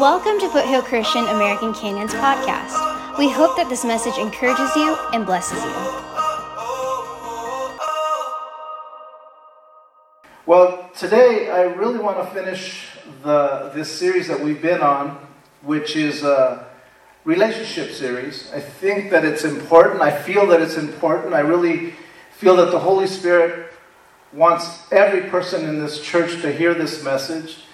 Welcome to Foothill Christian American Canyons podcast. We hope that this message encourages you and blesses you. Well, today I really want to finish the this series that we've been on, which is a relationship series. I think that it's important. I feel that it's important. I really feel that the Holy Spirit wants every person in this church to hear this message.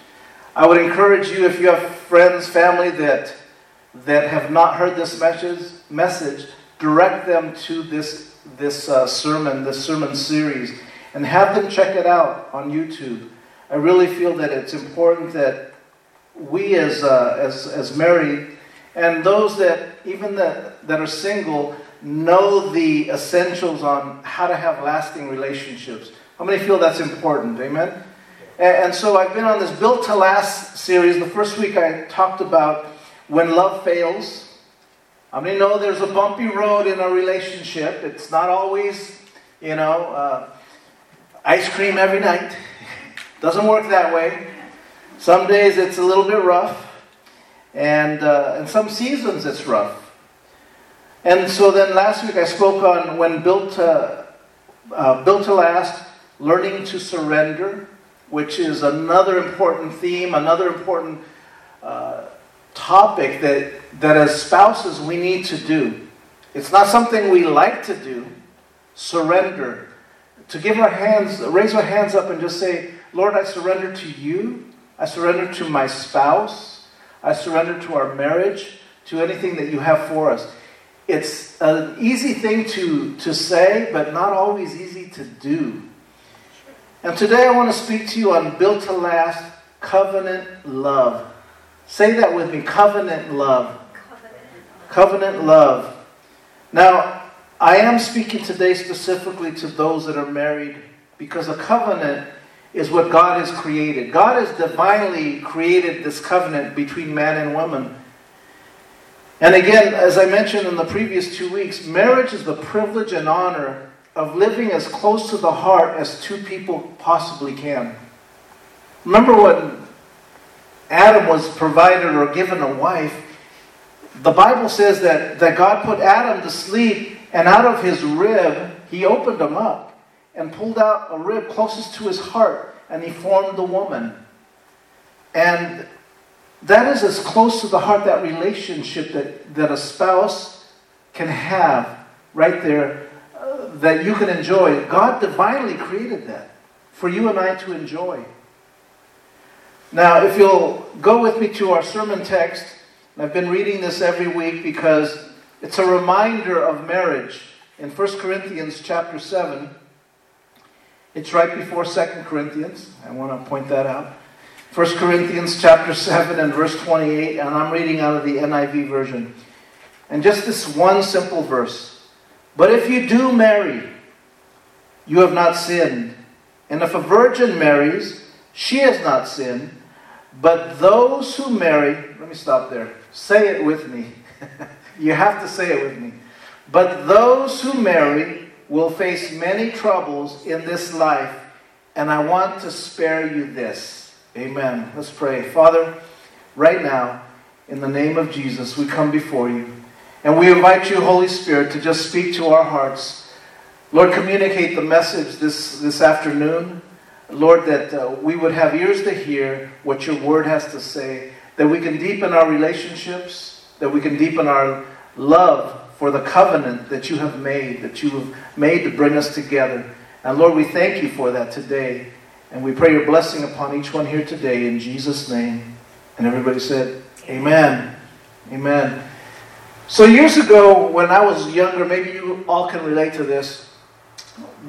I would encourage you, if you have friends, family that, that have not heard this message, message direct them to this, this uh, sermon, this sermon series, and have them check it out on YouTube. I really feel that it's important that we, as, uh, as, as married, and those that, even that, that are single, know the essentials on how to have lasting relationships. How many feel that's important? Amen? And so I've been on this Built to Last series. The first week I talked about when love fails. How many know there's a bumpy road in a relationship? It's not always, you know, uh, ice cream every night. Doesn't work that way. Some days it's a little bit rough, and uh, in some seasons it's rough. And so then last week I spoke on when built to, uh, built to last, learning to surrender which is another important theme, another important uh, topic that, that as spouses we need to do. It's not something we like to do. Surrender. To give our hands, raise our hands up and just say, Lord, I surrender to you. I surrender to my spouse. I surrender to our marriage, to anything that you have for us. It's an easy thing to, to say, but not always easy to do. And today I want to speak to you on Built to Last Covenant Love. Say that with me covenant love. Covenant, love. Now, I am speaking today specifically to those that are married because a covenant is what God has created. God has divinely created this covenant between man and woman. And again, as I mentioned in the previous two weeks, marriage is the privilege and honor of living as close to the heart as two people possibly can. Remember when Adam was provided or given a wife, the Bible says that, that God put Adam to sleep, and out of his rib, he opened him up and pulled out a rib closest to his heart, and he formed the woman. And that is as close to the heart, that relationship that, that a spouse can have right there that you can enjoy. God divinely created that for you and I to enjoy. Now, if you'll go with me to our sermon text, I've been reading this every week because it's a reminder of marriage. In 1 Corinthians chapter 7, it's right before 2 Corinthians. I want to point that out. 1 Corinthians chapter 7 and verse 28, and I'm reading out of the NIV version. And just this one simple verse. But if you do marry, you have not sinned. And if a virgin marries, she has not sinned. But those who marry, let me stop there. Say it with me. you have to say it with me. But those who marry will face many troubles in this life, and I want to spare you this. Amen. Let's pray. Father, right now, in the name of Jesus, we come before you. And we invite you, Holy Spirit, to just speak to our hearts. Lord, communicate the message this, this afternoon. Lord, that uh, we would have ears to hear what your word has to say, that we can deepen our relationships, that we can deepen our love for the covenant that you have made, that you have made to bring us together. And Lord, we thank you for that today. And we pray your blessing upon each one here today in Jesus' name. And everybody said, Amen. Amen. So, years ago, when I was younger, maybe you all can relate to this,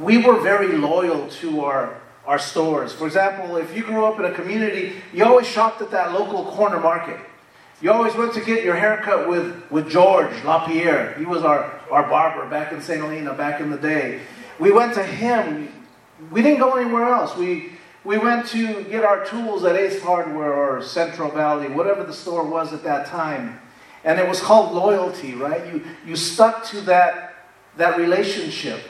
we were very loyal to our, our stores. For example, if you grew up in a community, you always shopped at that local corner market. You always went to get your haircut with, with George LaPierre. He was our, our barber back in St. Helena back in the day. We went to him. We didn't go anywhere else. We, we went to get our tools at Ace Hardware or Central Valley, whatever the store was at that time. And it was called loyalty, right? You, you stuck to that, that relationship.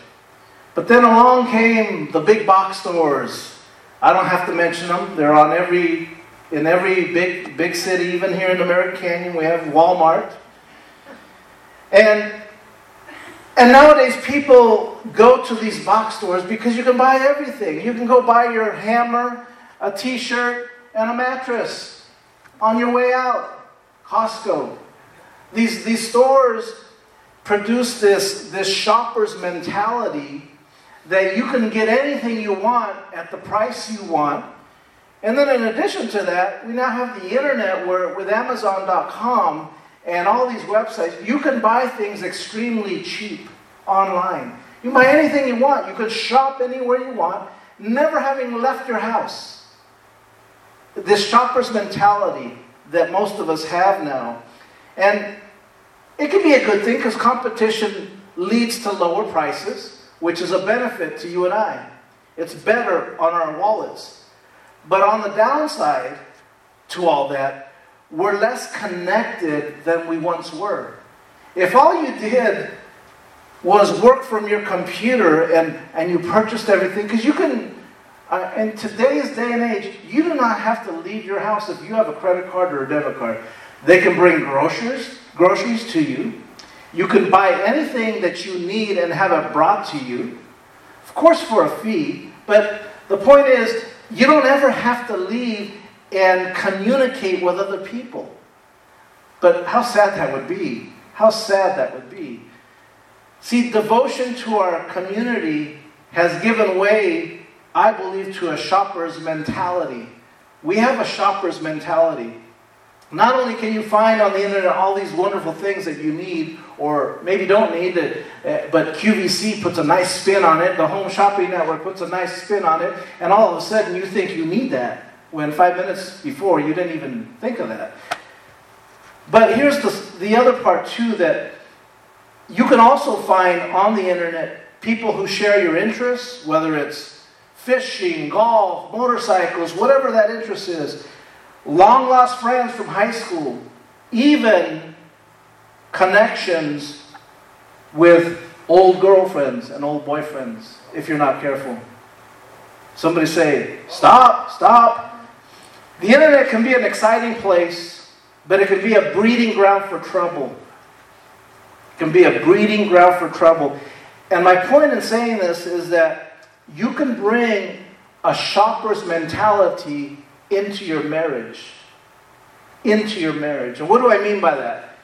But then along came the big box stores. I don't have to mention them. They're on every In every big, big city, even here in American Canyon, we have Walmart. And, and nowadays, people go to these box stores because you can buy everything. You can go buy your hammer, a t shirt, and a mattress on your way out. Costco. These, these stores produce this, this shopper's mentality that you can get anything you want at the price you want. And then, in addition to that, we now have the internet where, with Amazon.com and all these websites, you can buy things extremely cheap online. You can buy anything you want. You can shop anywhere you want, never having left your house. This shopper's mentality that most of us have now. And it can be a good thing because competition leads to lower prices which is a benefit to you and I. It's better on our wallets. But on the downside to all that, we're less connected than we once were. If all you did was work from your computer and, and you purchased everything, because you can, uh, in today's day and age, you do not have to leave your house if you have a credit card or a debit card. They can bring groceries, groceries to you. You can buy anything that you need and have it brought to you, of course, for a fee. But the point is, you don't ever have to leave and communicate with other people. But how sad that would be. How sad that would be. See, devotion to our community has given way, I believe, to a shopper's mentality. We have a shopper's mentality. Not only can you find on the internet all these wonderful things that you need or maybe don't need uh, but QVC puts a nice spin on it, the Home Shopping Network puts a nice spin on it, and all of a sudden you think you need that when five minutes before you didn't even think of that. But here's the, the other part too that you can also find on the internet people who share your interests, whether it's fishing, golf, motorcycles, whatever that interest is long lost friends from high school, even connections with old girlfriends and old boyfriends, if you're not careful. Somebody say, Stop, stop. The internet can be an exciting place, but it can be a breeding ground for trouble. It can be a breeding ground for trouble. And my point in saying this is that you can bring a shopper's mentality into your marriage. Into your marriage. And what do I mean by that?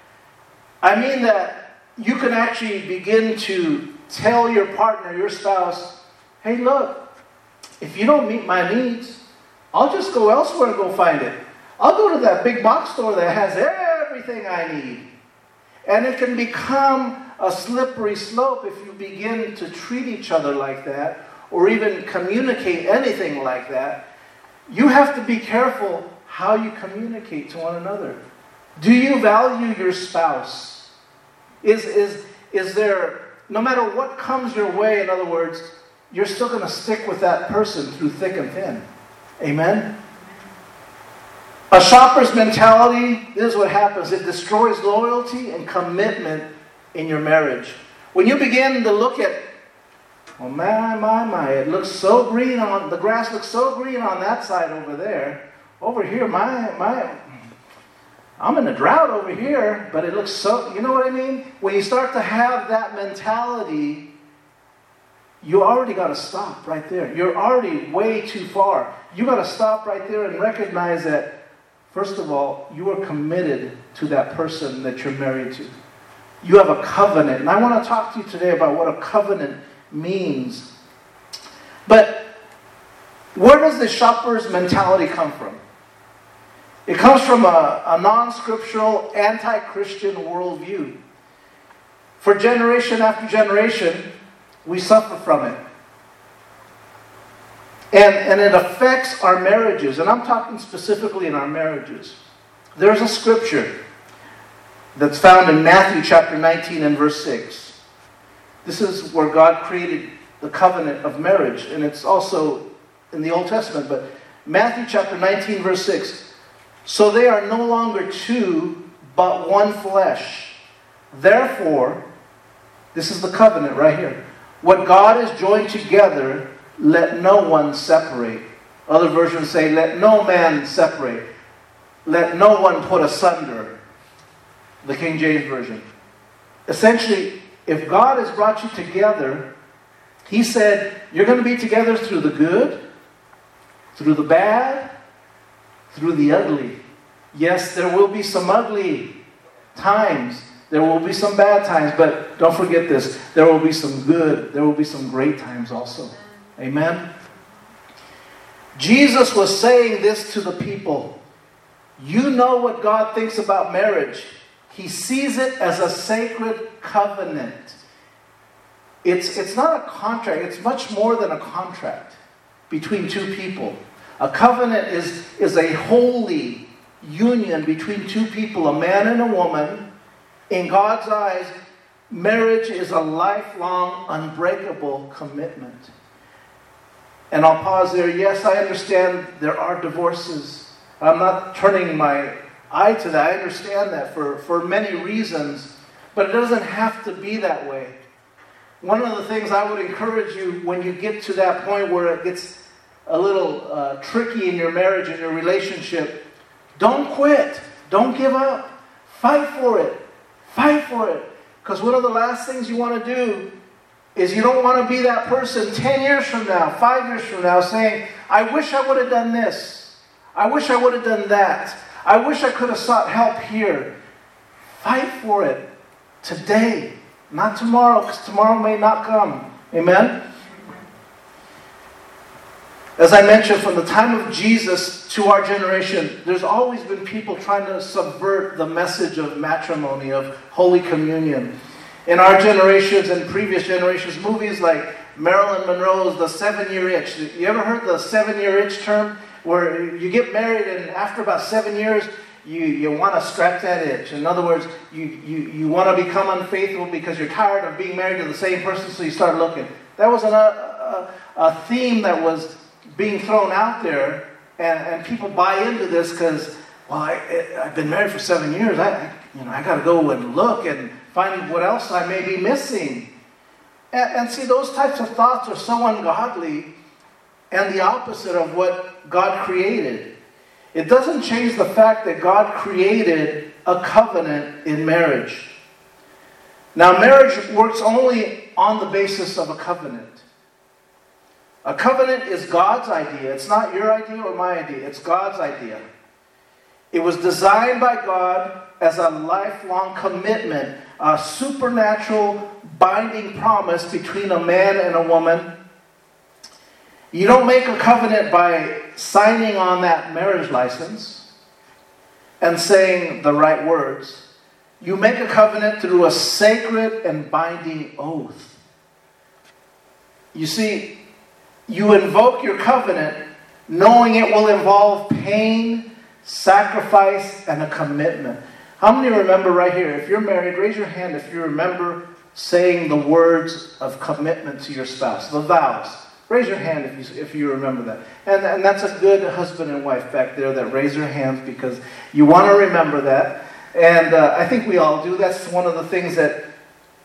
I mean that you can actually begin to tell your partner, your spouse, hey, look, if you don't meet my needs, I'll just go elsewhere and go find it. I'll go to that big box store that has everything I need. And it can become a slippery slope if you begin to treat each other like that or even communicate anything like that you have to be careful how you communicate to one another. Do you value your spouse? Is, is, is there, no matter what comes your way, in other words, you're still going to stick with that person through thick and thin. Amen? A shopper's mentality, this is what happens it destroys loyalty and commitment in your marriage. When you begin to look at well, my, my, my, it looks so green on, the grass looks so green on that side over there. Over here, my, my, I'm in a drought over here, but it looks so, you know what I mean? When you start to have that mentality, you already got to stop right there. You're already way too far. You got to stop right there and recognize that, first of all, you are committed to that person that you're married to. You have a covenant. And I want to talk to you today about what a covenant means. But where does the shopper's mentality come from? It comes from a, a non scriptural, anti Christian worldview. For generation after generation, we suffer from it. And, and it affects our marriages. And I'm talking specifically in our marriages. There's a scripture that's found in Matthew chapter 19 and verse 6. This is where God created the covenant of marriage, and it's also in the Old Testament, but Matthew chapter 19, verse 6. So they are no longer two, but one flesh. Therefore, this is the covenant right here. What God has joined together, let no one separate. Other versions say, let no man separate. let no one put asunder. The King James Version. Essentially, if God has brought you together, He said, you're going to be together through the good, through the bad, through the ugly. Yes, there will be some ugly times. There will be some bad times, but don't forget this. There will be some good. There will be some great times also. Amen? Jesus was saying this to the people. You know what God thinks about marriage. He sees it as a sacred covenant. It's, it's not a contract, it's much more than a contract between two people. A covenant is, is a holy union between two people, a man and a woman. In God's eyes, marriage is a lifelong, unbreakable commitment. And I'll pause there. Yes, I understand there are divorces. I'm not turning my eye to that. I understand that for, for many reasons, but it doesn't have to be that way. One of the things I would encourage you when you get to that point where it gets a little uh, tricky in your marriage and your relationship, don't quit. Don't give up. Fight for it. Fight for it. Because one of the last things you want to do is you don't want to be that person 10 years from now, 5 years from now, saying, I wish I would have done this. I wish I would have done that. I wish I could have sought help here. Fight for it today, not tomorrow, because tomorrow may not come. Amen? As I mentioned, from the time of Jesus to our generation, there's always been people trying to subvert the message of matrimony, of Holy Communion. In our generations and previous generations, movies like Marilyn Monroe's The Seven Year Itch. You ever heard the seven year itch term? Where you get married and after about seven years, you, you want to scratch that itch. In other words, you, you, you want to become unfaithful because you're tired of being married to the same person, so you start looking. That was an, a, a theme that was being thrown out there, and, and people buy into this because, well, I, have been married for seven years. I, you know, I got to go and look and find what else I may be missing. And, and see, those types of thoughts are so ungodly and the opposite of what God created. It doesn't change the fact that God created a covenant in marriage. Now, marriage works only on the basis of a covenant. A covenant is God's idea. It's not your idea or my idea, it's God's idea. It was designed by God as a lifelong commitment, a supernatural binding promise between a man and a woman. You don't make a covenant by signing on that marriage license and saying the right words. You make a covenant through a sacred and binding oath. You see, you invoke your covenant knowing it will involve pain, sacrifice, and a commitment. How many remember right here? If you're married, raise your hand if you remember saying the words of commitment to your spouse, the vows. Raise your hand if you, if you remember that. And, and that's a good husband and wife back there that raise their hands because you want to remember that. And uh, I think we all do. That's one of the things that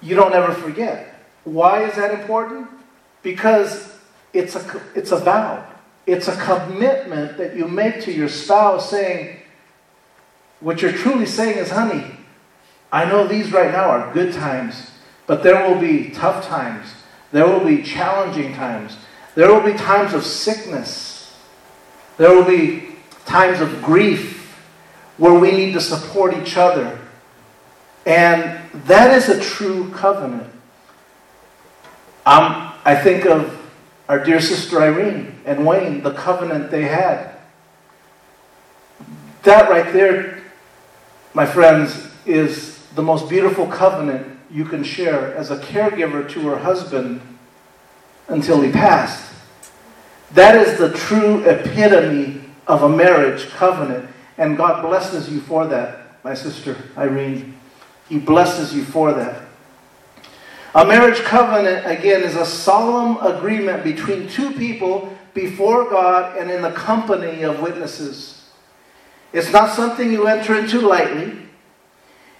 you don't ever forget. Why is that important? Because it's a, it's a vow. It's a commitment that you make to your spouse saying, what you're truly saying is, honey, I know these right now are good times, but there will be tough times. There will be challenging times. There will be times of sickness. There will be times of grief where we need to support each other. And that is a true covenant. Um, I think of our dear sister Irene and Wayne, the covenant they had. That right there, my friends, is the most beautiful covenant you can share as a caregiver to her husband until he passed. That is the true epitome of a marriage covenant. And God blesses you for that, my sister Irene. He blesses you for that. A marriage covenant, again, is a solemn agreement between two people before God and in the company of witnesses. It's not something you enter into lightly.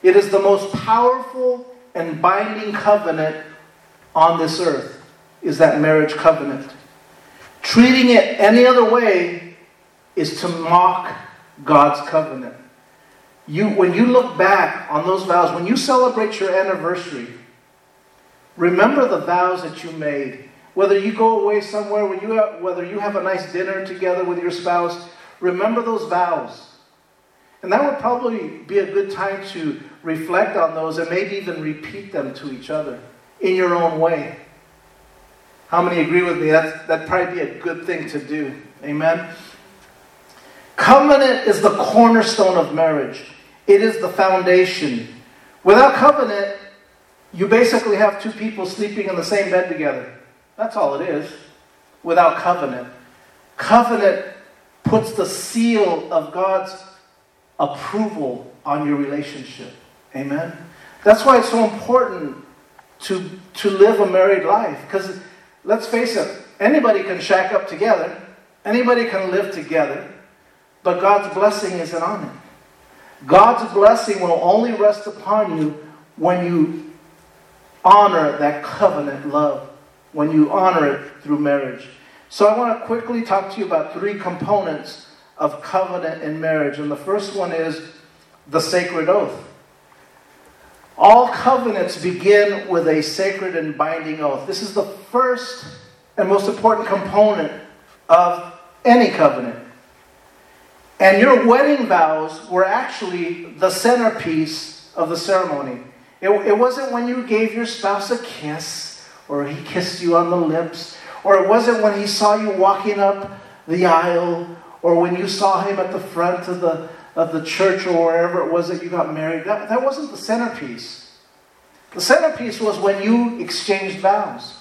It is the most powerful and binding covenant on this earth, is that marriage covenant. Treating it any other way is to mock God's covenant. You, when you look back on those vows, when you celebrate your anniversary, remember the vows that you made. Whether you go away somewhere, you have, whether you have a nice dinner together with your spouse, remember those vows. And that would probably be a good time to reflect on those and maybe even repeat them to each other in your own way. How many agree with me? That's, that'd probably be a good thing to do. Amen? Covenant is the cornerstone of marriage, it is the foundation. Without covenant, you basically have two people sleeping in the same bed together. That's all it is. Without covenant. Covenant puts the seal of God's approval on your relationship. Amen? That's why it's so important to, to live a married life. Because let's face it, anybody can shack up together, anybody can live together, but God's blessing isn't on it. God's blessing will only rest upon you when you honor that covenant love, when you honor it through marriage. So I want to quickly talk to you about three components of covenant in marriage. And the first one is the sacred oath. All covenants begin with a sacred and binding oath. This is the first and most important component of any covenant. And your wedding vows were actually the centerpiece of the ceremony. It, it wasn't when you gave your spouse a kiss, or he kissed you on the lips, or it wasn't when he saw you walking up the aisle, or when you saw him at the front of the of the church or wherever it was that you got married, that, that wasn't the centerpiece. The centerpiece was when you exchanged vows.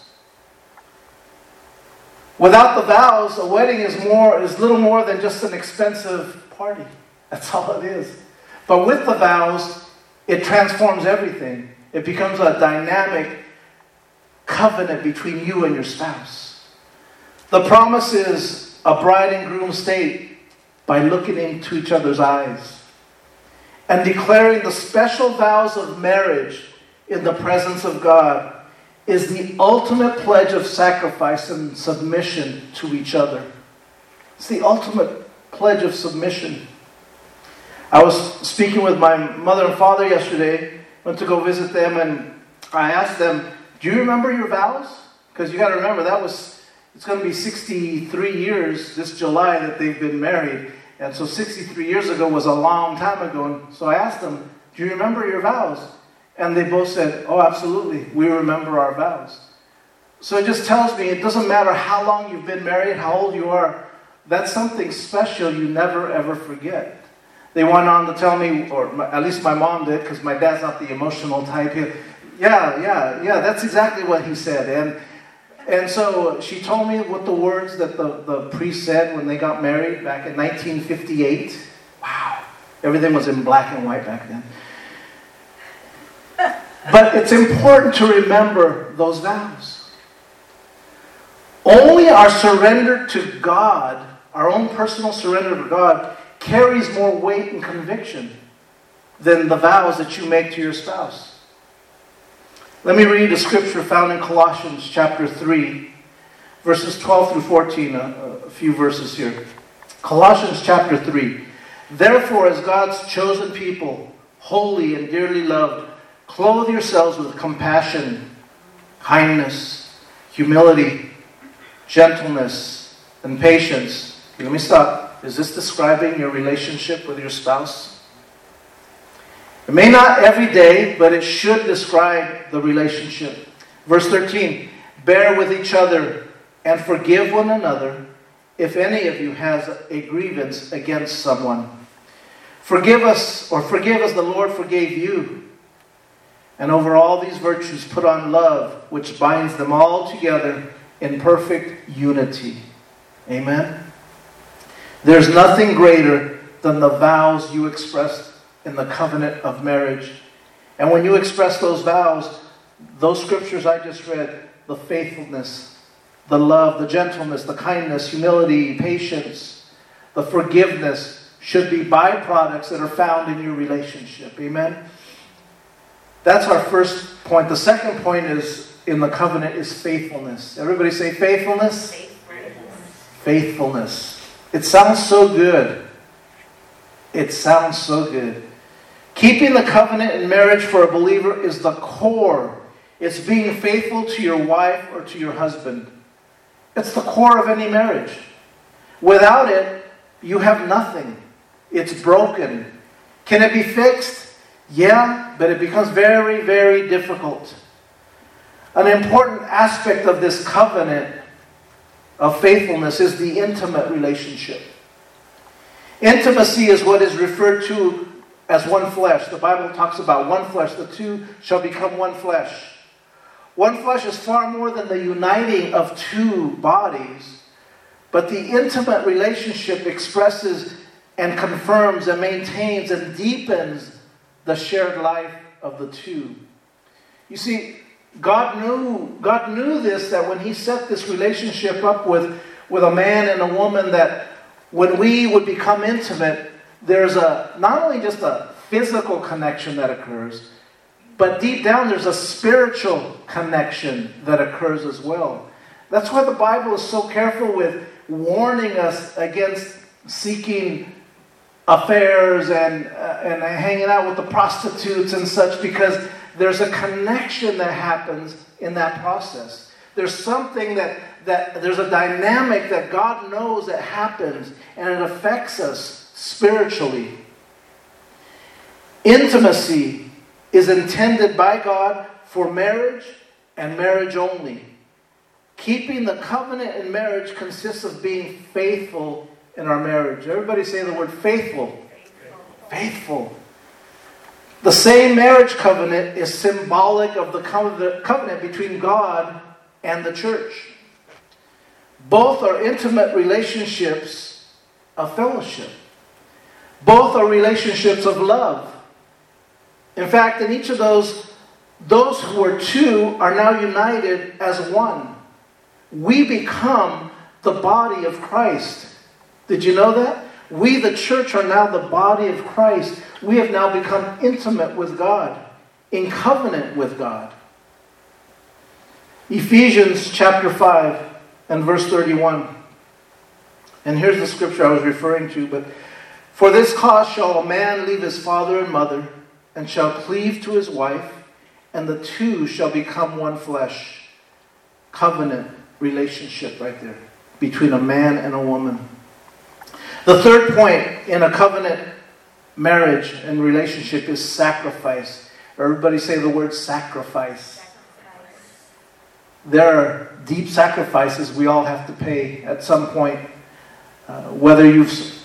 Without the vows, a wedding is more is little more than just an expensive party. That's all it is. But with the vows, it transforms everything. It becomes a dynamic covenant between you and your spouse. The promise is a bride and groom state by looking into each other's eyes and declaring the special vows of marriage in the presence of God is the ultimate pledge of sacrifice and submission to each other. It's the ultimate pledge of submission. I was speaking with my mother and father yesterday, went to go visit them, and I asked them, Do you remember your vows? Because you got to remember, that was, it's going to be 63 years this July that they've been married. And so 63 years ago was a long time ago. And so I asked them, Do you remember your vows? And they both said, Oh, absolutely. We remember our vows. So it just tells me it doesn't matter how long you've been married, how old you are, that's something special you never ever forget. They went on to tell me, or at least my mom did, because my dad's not the emotional type. Yeah, yeah, yeah, that's exactly what he said. And and so she told me what the words that the, the priest said when they got married back in 1958. Wow. Everything was in black and white back then. But it's important to remember those vows. Only our surrender to God, our own personal surrender to God, carries more weight and conviction than the vows that you make to your spouse. Let me read a scripture found in Colossians chapter 3, verses 12 through 14, a, a few verses here. Colossians chapter 3. Therefore, as God's chosen people, holy and dearly loved, clothe yourselves with compassion, kindness, humility, gentleness, and patience. Let me stop. Is this describing your relationship with your spouse? It may not every day, but it should describe the relationship. Verse 13 Bear with each other and forgive one another if any of you has a grievance against someone. Forgive us, or forgive as the Lord forgave you. And over all these virtues, put on love, which binds them all together in perfect unity. Amen. There's nothing greater than the vows you expressed in the covenant of marriage. And when you express those vows, those scriptures I just read, the faithfulness, the love, the gentleness, the kindness, humility, patience, the forgiveness should be byproducts that are found in your relationship. Amen? That's our first point. The second point is in the covenant is faithfulness. Everybody say faithfulness? Faithfulness. faithfulness. It sounds so good. It sounds so good. Keeping the covenant in marriage for a believer is the core. It's being faithful to your wife or to your husband. It's the core of any marriage. Without it, you have nothing. It's broken. Can it be fixed? Yeah, but it becomes very, very difficult. An important aspect of this covenant of faithfulness is the intimate relationship. Intimacy is what is referred to as one flesh. The Bible talks about one flesh. The two shall become one flesh. One flesh is far more than the uniting of two bodies, but the intimate relationship expresses and confirms and maintains and deepens the shared life of the two. You see, God knew, God knew this that when He set this relationship up with, with a man and a woman, that when we would become intimate, there's a not only just a physical connection that occurs, but deep down there's a spiritual connection that occurs as well. That's why the Bible is so careful with warning us against seeking affairs and, uh, and hanging out with the prostitutes and such because there's a connection that happens in that process. There's something that, that there's a dynamic that God knows that happens and it affects us spiritually. Intimacy is intended by God for marriage and marriage only. Keeping the covenant in marriage consists of being faithful in our marriage. Everybody say the word faithful. Faithful. The same marriage covenant is symbolic of the covenant between God and the church. Both are intimate relationships of fellowship. Both are relationships of love. In fact, in each of those, those who are two are now united as one. We become the body of Christ. Did you know that? We, the church, are now the body of Christ. We have now become intimate with God, in covenant with God. Ephesians chapter 5 and verse 31. And here's the scripture I was referring to. But for this cause shall a man leave his father and mother, and shall cleave to his wife, and the two shall become one flesh. Covenant relationship right there between a man and a woman. The third point in a covenant marriage and relationship is sacrifice. Everybody say the word sacrifice. There are deep sacrifices we all have to pay at some point. Uh, whether you've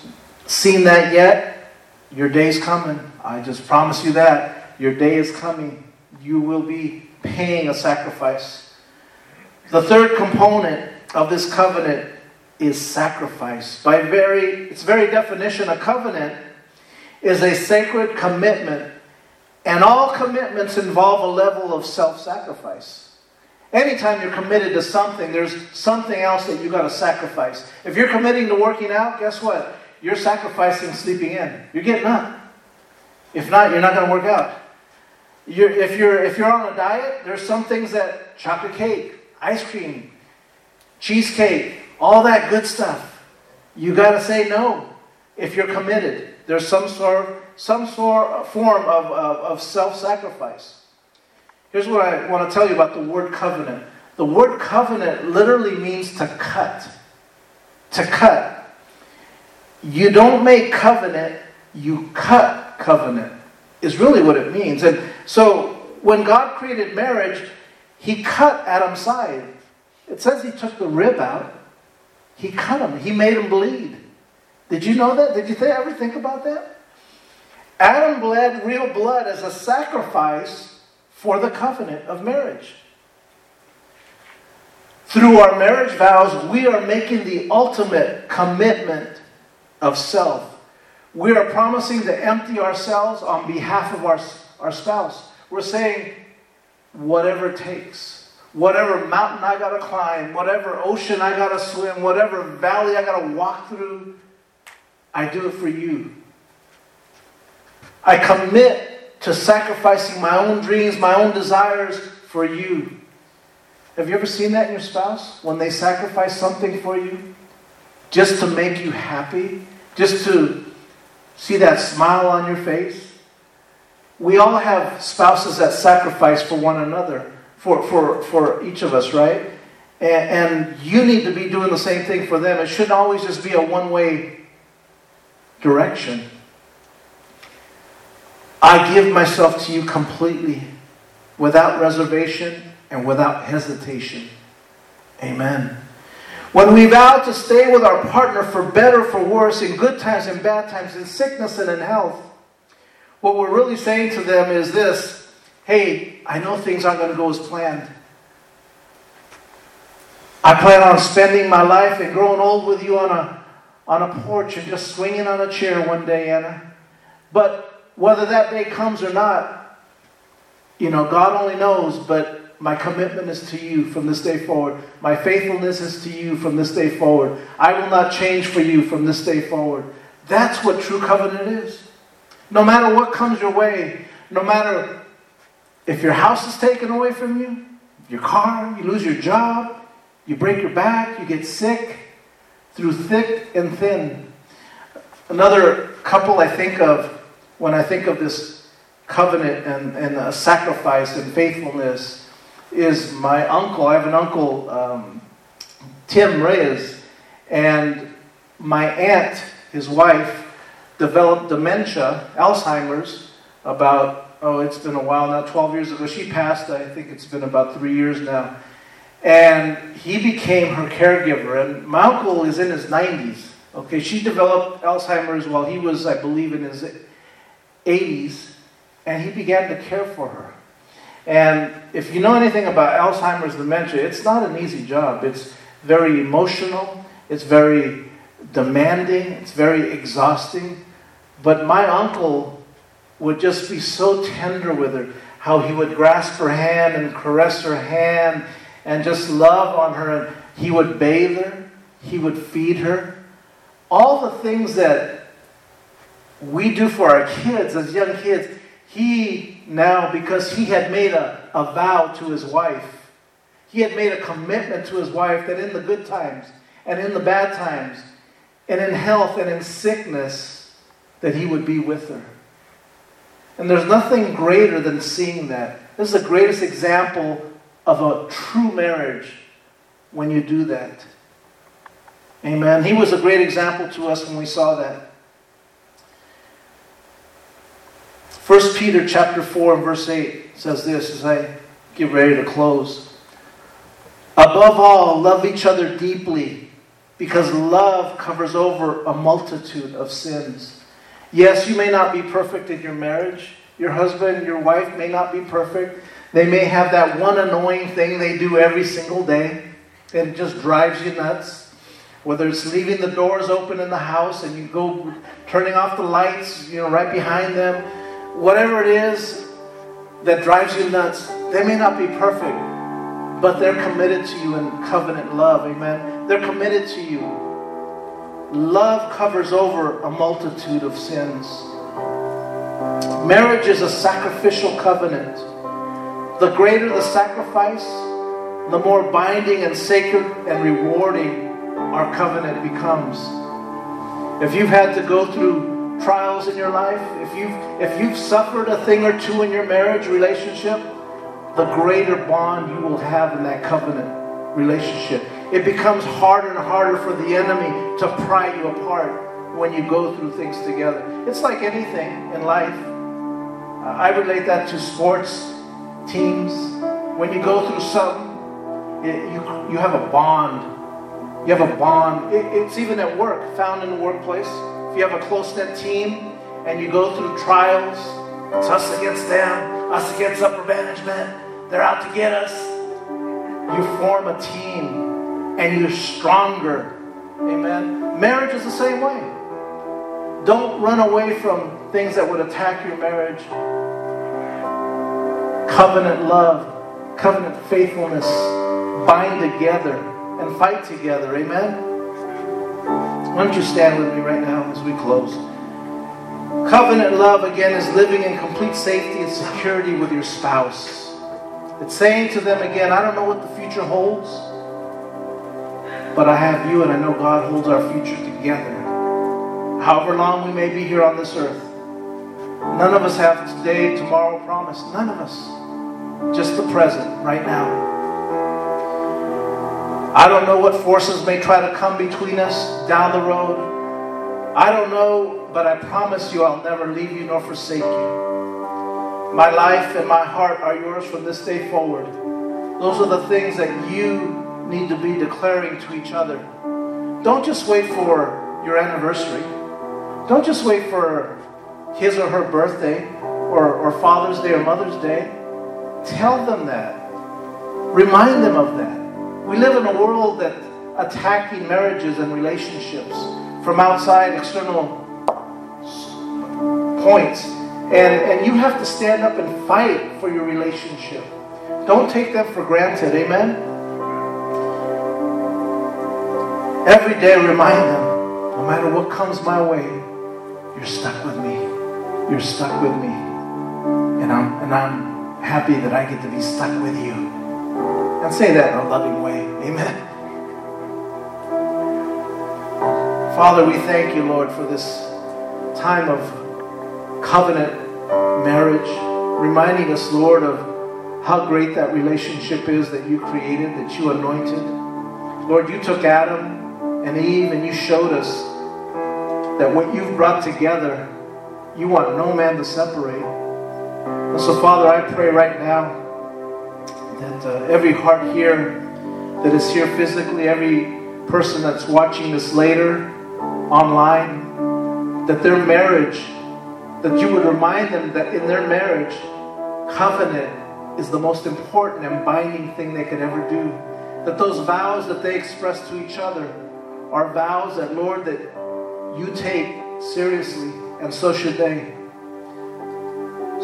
seen that yet, your day's coming. I just promise you that. Your day is coming. You will be paying a sacrifice. The third component of this covenant is sacrifice. By very its very definition, a covenant is a sacred commitment, and all commitments involve a level of self-sacrifice. Anytime you're committed to something, there's something else that you've got to sacrifice. If you're committing to working out, guess what? You're sacrificing sleeping in. You're getting up. If not, you're not going to work out. You're, if, you're, if you're on a diet, there's some things that chocolate cake, ice cream, cheesecake, all that good stuff. You got to say no if you're committed. There's some sort, some sort form of, of, of self sacrifice. Here's what I want to tell you about the word covenant. The word covenant literally means to cut. To cut. You don't make covenant, you cut covenant, is really what it means. And so when God created marriage, he cut Adam's side. It says he took the rib out. He cut him. He made him bleed. Did you know that? Did you ever think about that? Adam bled real blood as a sacrifice for the covenant of marriage. Through our marriage vows, we are making the ultimate commitment of self. We are promising to empty ourselves on behalf of our, our spouse. We're saying, whatever it takes whatever mountain I got to climb, whatever ocean I got to swim, whatever valley I got to walk through, I do it for you. I commit to sacrificing my own dreams, my own desires for you. Have you ever seen that in your spouse? When they sacrifice something for you just to make you happy, just to See that smile on your face? We all have spouses that sacrifice for one another, for, for, for each of us, right? And, and you need to be doing the same thing for them. It shouldn't always just be a one way direction. I give myself to you completely, without reservation and without hesitation. Amen. When we vow to stay with our partner for better, for worse, in good times and bad times, in sickness and in health, what we're really saying to them is this hey, I know things aren't going to go as planned. I plan on spending my life and growing old with you on a, on a porch and just swinging on a chair one day, Anna. But whether that day comes or not, you know, God only knows, but my commitment is to you from this day forward. My faithfulness is to you from this day forward. I will not change for you from this day forward. That's what true covenant is. No matter what comes your way, no matter if your house is taken away from you, your car, you lose your job, you break your back, you get sick through thick and thin. Another couple I think of when I think of this covenant and, and sacrifice and faithfulness is my uncle. I have an uncle, um, Tim Reyes, and my aunt, his wife, developed dementia, Alzheimer's, about, oh, it's been a while now, 12 years ago. She passed, I think it's been about three years now. And he became her caregiver. And my uncle is in his 90s. Okay, she developed Alzheimer's while he was, I believe, in his 80s. And he began to care for her. And if you know anything about Alzheimer's dementia, it's not an easy job. It's very emotional, it's very demanding, it's very exhausting. But my uncle would just be so tender with her, how he would grasp her hand and caress her hand and just love on her. And he would bathe her, he would feed her. All the things that we do for our kids as young kids, he now, because he had made a, a vow to his wife, he had made a commitment to his wife that in the good times and in the bad times, and in health and in sickness, that he would be with her. And there's nothing greater than seeing that. This is the greatest example of a true marriage when you do that. Amen. He was a great example to us when we saw that. 1 Peter chapter 4 and verse 8 says this as I get ready to close. Above all, love each other deeply because love covers over a multitude of sins. Yes, you may not be perfect in your marriage. Your husband, your wife may not be perfect. They may have that one annoying thing they do every single day and it just drives you nuts. Whether it's leaving the doors open in the house and you go turning off the lights, you know, right behind them, whatever it is that drives you nuts, they may not be perfect, but they're committed to you in covenant love. Amen. They're committed to you. Love covers over a multitude of sins. Marriage is a sacrificial covenant. The greater the sacrifice, the more binding and sacred and rewarding our covenant becomes. If you've had to go through trials in your life, if you've, if you've suffered a thing or two in your marriage relationship, the greater bond you will have in that covenant relationship. It becomes harder and harder for the enemy to pry you apart when you go through things together. It's like anything in life. I relate that to sports teams, when you go through something, it, you, you have a bond. You have a bond. It, it's even at work, found in the workplace. If you have a close knit team and you go through trials, it's us against them, us against upper management, they're out to get us. You form a team and you're stronger. Amen. Marriage is the same way. Don't run away from things that would attack your marriage covenant love, covenant faithfulness bind together and fight together. Amen? Why don't you stand with me right now as we close? Covenant love, again, is living in complete safety and security with your spouse. It's saying to them again, I don't know what the future holds, but I have you and I know God holds our future together. however long we may be here on this earth. None of us have today, tomorrow promise. None of us. Just the present, right now. I don't know what forces may try to come between us down the road. I don't know, but I promise you I'll never leave you nor forsake you. My life and my heart are yours from this day forward. Those are the things that you need to be declaring to each other. Don't just wait for your anniversary. Don't just wait for his or her birthday or, or Father's Day or Mother's Day. Tell them that. Remind them of that. We live in a world that attacking marriages and relationships from outside external points. And, and you have to stand up and fight for your relationship. Don't take them for granted. Amen? Every day remind them, no matter what comes my way, you're stuck with me. You're stuck with me. And I'm, and I'm happy that I get to be stuck with you. And say that in a loving way. Amen. Father, we thank you, Lord, for this time of covenant marriage, reminding us, Lord, of how great that relationship is that you created, that you anointed. Lord, you took Adam and Eve and you showed us that what you've brought together, you want no man to separate. And so, Father, I pray right now that uh, every heart here that is here physically, every person that's watching this later online, that their marriage, that you would remind them that in their marriage, covenant is the most important and binding thing they could ever do. That those vows that they express to each other are vows that, Lord, that you take seriously, and so should they.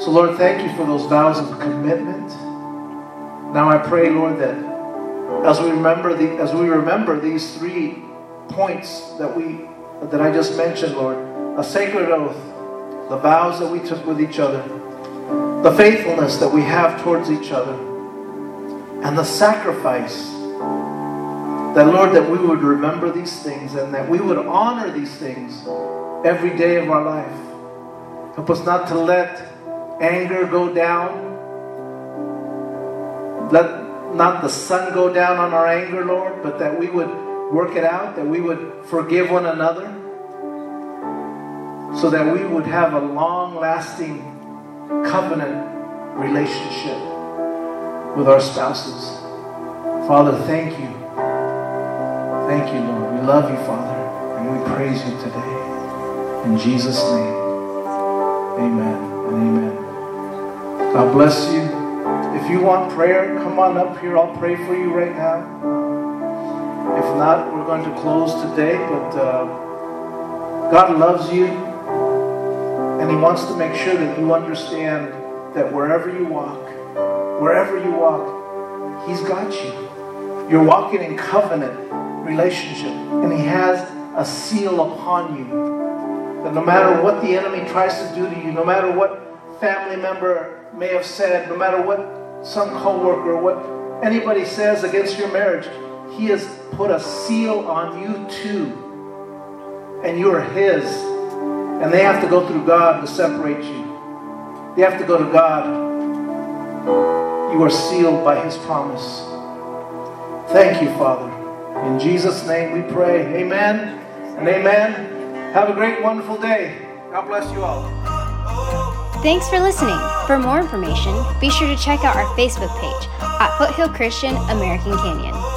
So, Lord, thank you for those vows of commitment. Now I pray, Lord, that as we remember the, as we remember these three points that we that I just mentioned, Lord, a sacred oath, the vows that we took with each other, the faithfulness that we have towards each other, and the sacrifice that, Lord, that we would remember these things and that we would honor these things every day of our life. Help us not to let anger go down. Let not the sun go down on our anger, Lord, but that we would work it out, that we would forgive one another, so that we would have a long lasting covenant relationship with our spouses. Father, thank you. Thank you, Lord. We love you, Father, and we praise you today. In Jesus' name, amen and amen. God bless you. If you want prayer, come on up here. I'll pray for you right now. If not, we're going to close today. But uh, God loves you, and He wants to make sure that you understand that wherever you walk, wherever you walk, He's got you. You're walking in covenant relationship, and He has a seal upon you. That no matter what the enemy tries to do to you, no matter what family member may have said, no matter what some coworker, what anybody says against your marriage, He has put a seal on you too. And you are His. And they have to go through God to separate you. They have to go to God. You are sealed by His promise. Thank you, Father. In Jesus' name we pray. Amen and amen. Have a great, wonderful day. God bless you all. Thanks for listening. For more information, be sure to check out our Facebook page at Foothill Christian American Canyon.